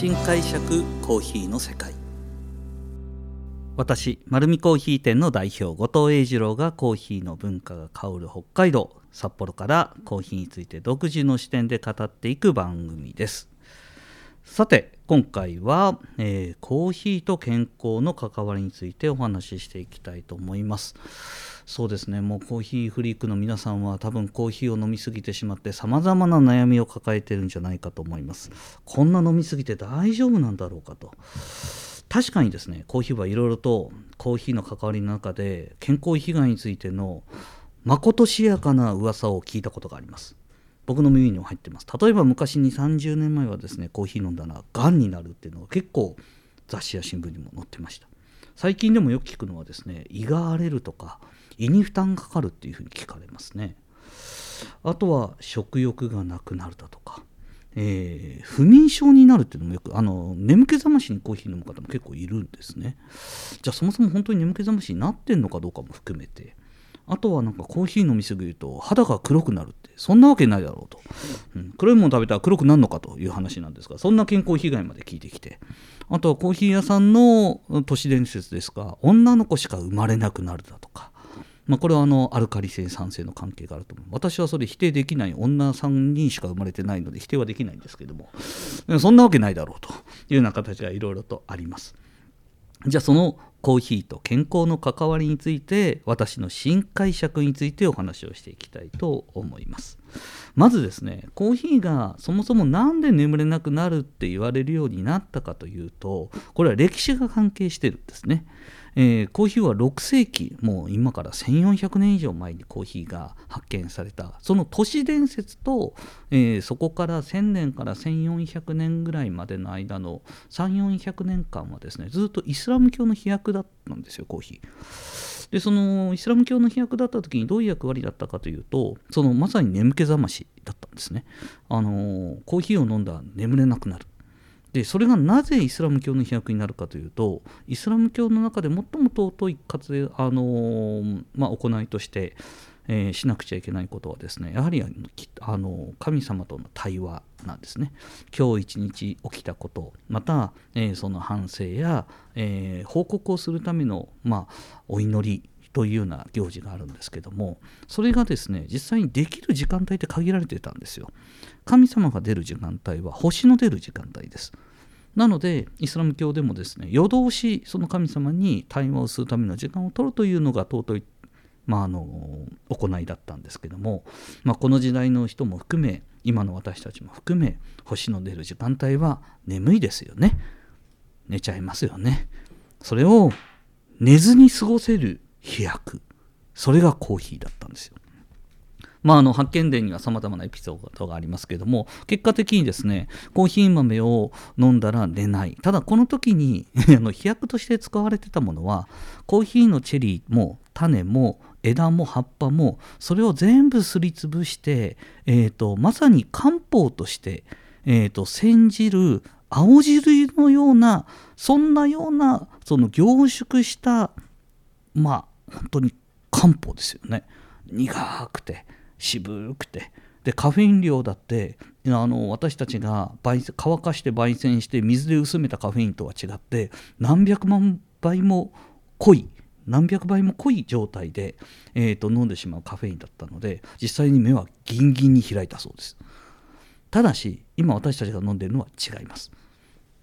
新解釈コーヒーの世界。私丸るコーヒー店の代表後藤英二郎がコーヒーの文化が香る北海道札幌からコーヒーについて独自の視点で語っていく番組です。さて今回は、えー、コーヒーと健康の関わりについてお話ししていきたいと思います。そうですね。もうコーヒーフリークの皆さんは多分コーヒーを飲みすぎてしまってさまざまな悩みを抱えてるんじゃないかと思います。こんな飲みすぎて大丈夫なんだろうかと。確かにですねコーヒーはいろいろとコーヒーの関わりの中で健康被害についてのまことしやかな噂を聞いたことがあります。僕の耳にも入ってます。例えば昔に30年前はですねコーヒー飲んだらがんになるっていうのが結構雑誌や新聞にも載ってました。最近でもよく聞くのはですね胃が荒れるとか胃に負担がかかるっていうふうに聞かれますね。あとは食欲がなくなるだとか。えー、不眠症になるっていうのもよくあの眠気覚ましにコーヒー飲む方も結構いるんですね。じゃあそもそも本当に眠気覚ましになってんのかどうかも含めて。あとはなんかコーヒー飲みすぎると肌が黒くなるってそんなわけないだろうと、うん、黒いもの食べたら黒くなるのかという話なんですがそんな健康被害まで聞いてきて。あとはコーヒー屋さんの都市伝説ですが女の子しか生まれなくなるだとか。まあ、これはあのアルカリ性酸性の関係があると思う。私はそれ否定できない。女3人しか生まれてないので否定はできないんですけどもそんなわけないだろうというような形がいろいろとあります。じゃあそのコーヒーと健康の関わりについて私の新解釈についてお話をしていきたいと思います。まずですねコーヒーがそもそも何で眠れなくなるって言われるようになったかというとこれは歴史が関係してるんですね。えー、コーヒーは6世紀もう今から1400年以上前にコーヒーが発見された。その都市伝説と、えー、そこから1000年から1400年ぐらいまでの間の3400年間はですねずっとイスラム教の飛躍だったんですよコーヒー。でそのイスラム教の飛躍だった時にどういう役割だったかというとそのまさに眠気覚ましだったんですね。あの、コーヒーを飲んだら眠れなくなるでそれがなぜイスラム教の飛躍になるかというとイスラム教の中で最も尊い活あの、まあ、行いとして、えー、しなくちゃいけないことはですねやはりあの神様との対話なんですね。今日一日起きたことまた、えー、その反省や、え報告をするための、まあ、お祈りというような行事があるんですけどもそれがですね実際にできる時間帯って限られてたんですよ。神様が出る時間帯は星の出る時間帯です。なのでイスラム教でもですね夜通しその神様に対話をするための時間を取るというのが尊い、まあ、あの行いだったんですけども、まあ、この時代の人も含め今の私たちも含め星の出る時間帯は眠いですよね。寝ちゃいますよね。それを寝ずに過ごせる飛躍。それがコーヒーだったんですよ。まあ、あの発見伝にはさまざまなエピソードがありますけれども結果的にですねコーヒー豆を飲んだら寝ない。ただこの時に あの飛躍として使われてたものはコーヒーのチェリーも種も枝も葉っぱもそれを全部すりつぶして、えーと、まさに漢方として、えーと煎じる青汁のようなそんなようなその凝縮したまあ本当に漢方ですよね。苦くて渋くて。でカフェイン量だってあの私たちが乾かして焙煎して水で薄めたカフェインとは違って何百万倍も濃い何百倍も濃い状態で、えーと、飲んでしまうカフェインだったので実際に目はギンギンに開いたそうです。ただし今私たちが飲んでるのは違います、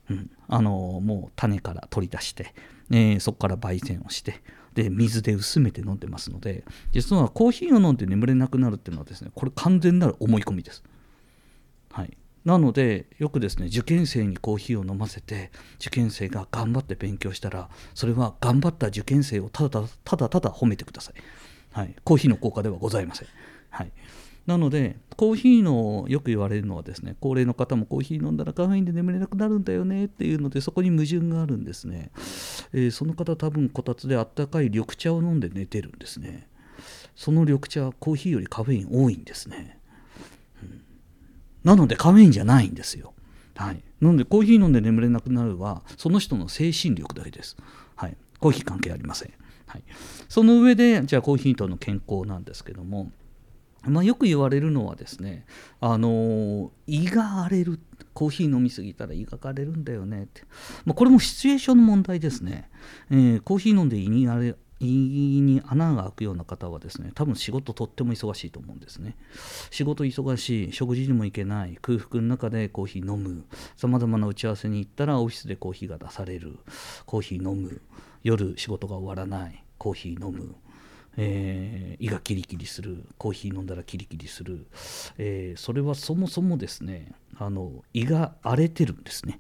うん、あのもう種から取り出して、えー、そこから焙煎をしてで水で薄めて飲んでますので実はコーヒーを飲んで眠れなくなるっていうのはですねこれ完全なる思い込みです。はい、なのでよくですね受験生にコーヒーを飲ませて受験生が頑張って勉強したらそれは頑張った受験生をただただただ褒めてください。はい、コーヒーの効果ではございません。はいなので、コーヒーのよく言われるのはですね、高齢の方もコーヒー飲んだらカフェインで眠れなくなるんだよねっていうので、そこに矛盾があるんですね。えー、その方多分こたつであったかい緑茶を飲んで寝てるんですね。その緑茶はコーヒーよりカフェイン多いんですね。なのでカフェインじゃないんですよ。はい。なのでコーヒー飲んで眠れなくなるは、その人の精神力だけです。はい。コーヒー関係ありません。はい。その上で、じゃあコーヒーとの健康なんですけども、まあ、よく言われるのはですねあの胃が荒れるコーヒー飲みすぎたら胃がかれるんだよねって、まあ、これもシチュエーションの問題ですね、えー、コーヒー飲んで胃にあれ胃に穴が開くような方はですね多分仕事とっても忙しいと思うんですね。仕事忙しい食事にも行けない空腹の中でコーヒー飲むさまざまな打ち合わせに行ったらオフィスでコーヒーが出されるコーヒー飲む夜仕事が終わらないコーヒー飲むえー、胃がキリキリするコーヒー飲んだらキリキリする、えー、それはそもそもですねあの胃が荒れてるんですね。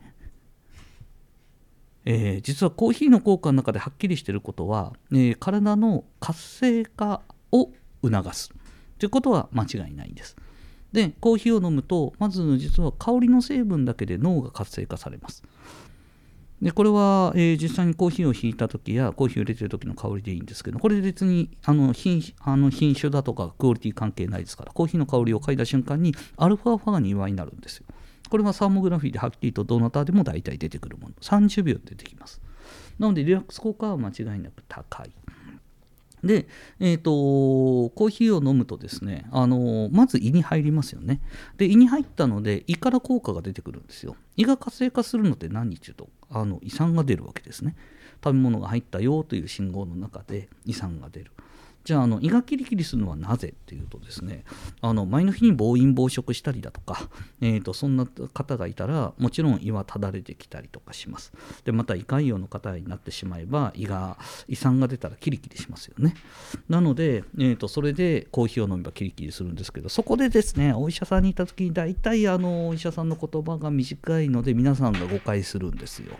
えー、実はコーヒーの効果の中ではっきりしていることは、えー、体の活性化を促すということは間違いないんです。でコーヒーを飲むとまず実は香りの成分だけで脳が活性化されます。でこれは、えー、実際にコーヒーをひいた時やコーヒーを入れてる時の香りでいいんですけどこれ別にあの品あの品種だとかクオリティ関係ないですからコーヒーの香りを嗅いだ瞬間にアルファファが2倍になるんですよ。これはサーモグラフィーではっきりとどなたでも大体出てくるもの30秒出てきますなのでリラックス効果は間違いなく高いで、えーと、コーヒーを飲むとですね、あのまず胃に入りますよね。で、胃に入ったので、胃から効果が出てくるんですよ。胃が活性化するのって何日とあの胃酸が出るわけですね。食べ物が入ったよという信号の中で胃酸が出る。じゃああの胃がキリキリするのはなぜっていうとですねあの前の日に暴飲暴食したりだとか、えーと、そんな方がいたらもちろん胃はただれてきたりとかします。でまた胃潰瘍の方になってしまえば胃が胃酸が出たらキリキリしますよね。なので、えーと、それでコーヒーを飲めばキリキリするんですけどそこでですねお医者さんにいた時に大体あのお医者さんの言葉が短いので皆さんが誤解するんですよ。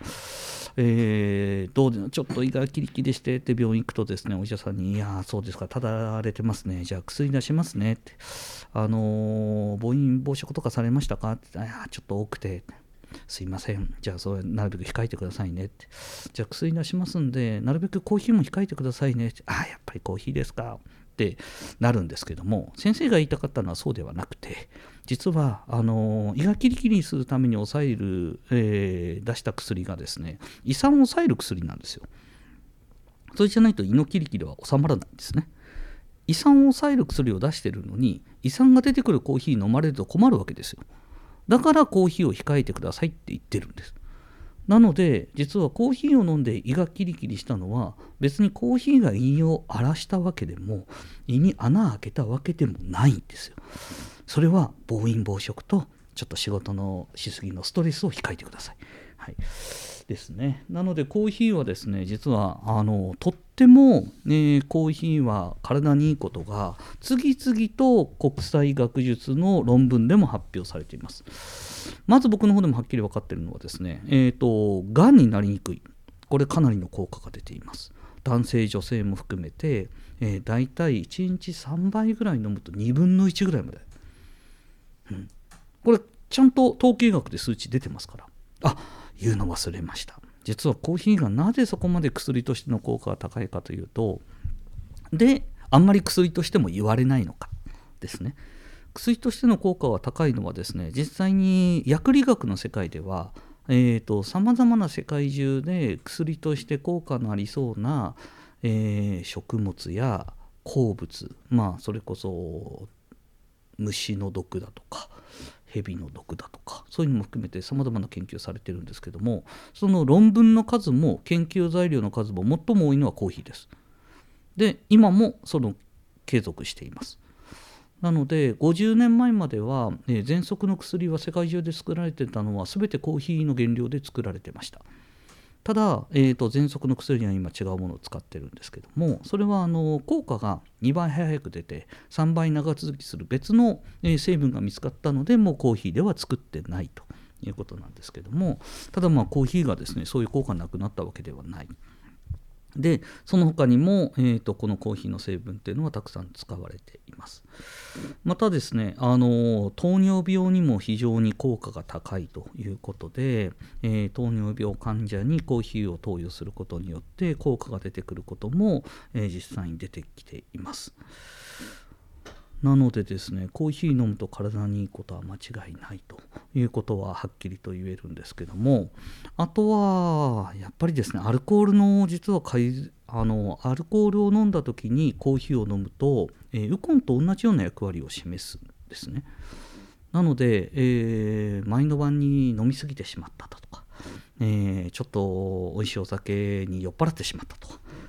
えー、どうちょっと胃がキリキリしてって病院行くとですねお医者さんに「いやそうですかただれてますねじゃあ薬出しますね」って「あのー、母飲暴食とかされましたか?」って「あちょっと多くて」すいません。じゃあ、それなるべく控えてくださいねって。じゃあ、薬出しますんで、なるべくコーヒーも控えてくださいねって。ああ、やっぱりコーヒーですか。ってなるんですけども、先生が言いたかったのはそうではなくて、実はあの胃がキリキリするために抑える、えー、出した薬がですね胃酸を抑える薬なんですよそれじゃないと胃のキリキリは収まらないんですね。胃酸を抑える薬を出してるのに胃酸が出てくるコーヒー飲まれると困るわけですよ。だからコーヒーを控えてくださいって言ってるんです。なので実はコーヒーを飲んで胃がキリキリしたのは別にコーヒーが胃を荒らしたわけでも胃に穴開けたわけでもないんですよ。それは暴飲暴食とちょっと仕事のしすぎのストレスを控えてください。はい、ですね。なのでコーヒーはですね実はあのとっても、ね、コーヒーは体にいいことが次々と国際学術の論文でも発表されています。まず僕の方でもはっきり分かっているのはですね、えーと、がんになりにくいこれかなりの効果が出ています。男性女性も含めて、えー、大体1日3倍ぐらい飲むと2分の1ぐらいまでうん、これちゃんと統計学で数値出てますからあ言うの忘れました。実はコーヒーがなぜそこまで薬としての効果が高いかというとであんまり薬としても言われないのかですね。薬としての効果は高いのはですね実際に薬理学の世界ではさまざまな世界中で薬として効果のありそうな、えー、食物や鉱物まあそれこそ虫の毒だとか蛇の毒だとかそういうのも含めてさまざまな研究されてるんですけどもその論文の数も研究材料の数も最も多いのはコーヒーです。で今もその継続しています。なので50年前までは、ね、喘息の薬は世界中で作られてたのは全てコーヒーの原料で作られてました。ただ、えーと、喘息の薬には今違うものを使ってるんですけどもそれはあの効果が2倍早く出て3倍長続きする別の、え、成分が見つかったのでもうコーヒーでは作ってないということなんですけどもただまあコーヒーがですねそういう効果なくなったわけではない。でその他にも、えーと、このコーヒーの成分っていうのはたくさん使われています。またですねあの糖尿病にも非常に効果が高いということで、えー、糖尿病患者にコーヒーを投与することによって効果が出てくることも、えー、実際に出てきています。なのでですねコーヒー飲むと体にいいことは間違いないということははっきりと言えるんですけどもあとはやっぱりですねアルコールの実はあのアルコールを飲んだ時にコーヒーを飲むと、えー、ウコンと同じような役割を示すんですね。なので、えー、前の晩に飲みすぎてしまったとか、えー、ちょっと美味しいお酒に酔っ払ってしまったと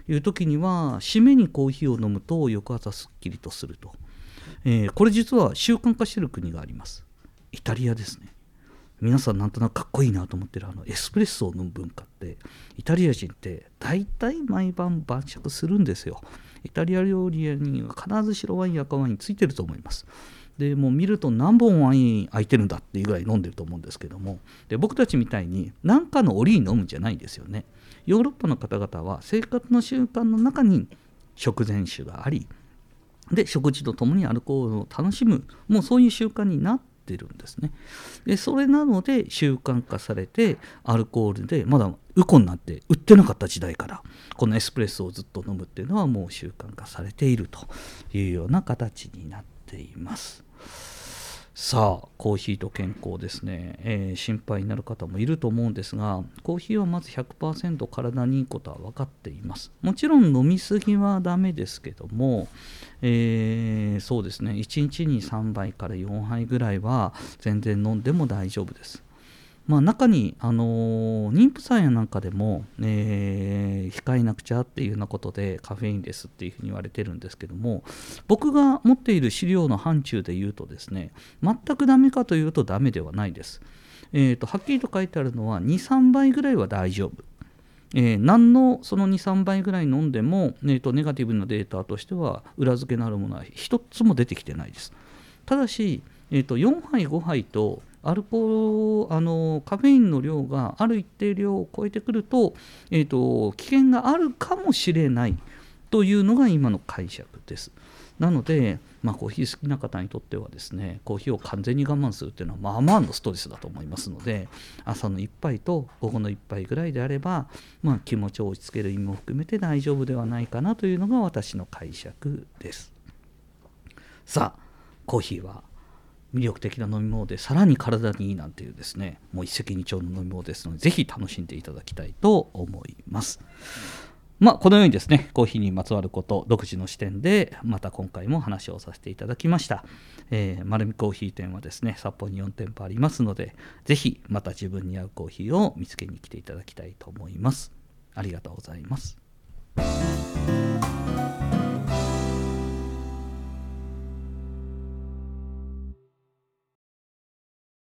いう時には締めにコーヒーを飲むと翌朝すっきりとすると、えー、これ実は習慣化してる国があります。イタリアですね。皆さんなんとなくかっこいいなと思ってるあのエスプレッソを飲む文化ってイタリア人って大体毎晩晩酌するんですよ。イタリア料理屋には必ず白ワイン赤ワインついてると思います。でもう見ると何本ワイン空いてるんだっていうぐらい飲んでると思うんですけども。で僕たちみたいに何かの折に飲むんじゃないんですよね。ヨーロッパの方々は生活の習慣の中に食前酒がありで食事とともにアルコールを楽しむもうそういう習慣になってるんですね。でそれなので習慣化されてアルコールでまだウコになって売ってなかった時代からこのエスプレッソをずっと飲むっていうのはもう習慣化されているというような形になっています。さあコーヒーと健康ですね、えー、心配になる方もいると思うんですがコーヒーはまず100%体にいいことは分かっています。もちろん飲みすぎはダメですけども、えー、そうですね。1日に3杯から4杯ぐらいは全然飲んでも大丈夫です。まあ、中に、あのー、妊婦さんやなんかでも、えー、控えなくちゃっていうようなことでカフェインですっていうふうに言われてるんですけども僕が持っている資料の範疇で言うとですね全くダメかというとダメではないです。えーと、はっきりと書いてあるのは23倍ぐらいは大丈夫。えー、何のその23倍ぐらい飲んでも、えーと、ネガティブなデータとしては裏付けのあるものは一つも出てきてないです。ただし、えーと4杯5杯とアルコールあのカフェインの量がある一定量を超えてくると,、えーと、危険があるかもしれないというのが今の解釈です。なので、まあ、コーヒー好きな方にとってはですねコーヒーを完全に我慢するっていうのはまあまあのストレスだと思いますので朝の1杯と午後の1杯ぐらいであれば、まあ、気持ちを落ち着ける意味も含めて大丈夫ではないかなというのが私の解釈です。さあコーヒーは魅力的な飲み物でさらに体にいいなんていうですねもう一石二鳥の飲み物ですのでぜひ楽しんでいただきたいと思います。まあ、このようにですねコーヒーにまつわること独自の視点でまた今回も話をさせていただきました、えー、丸見コーヒー店はですね札幌に4店舗ありますのでぜひまた自分に合うコーヒーを見つけに来ていただきたいと思います。ありがとうございます。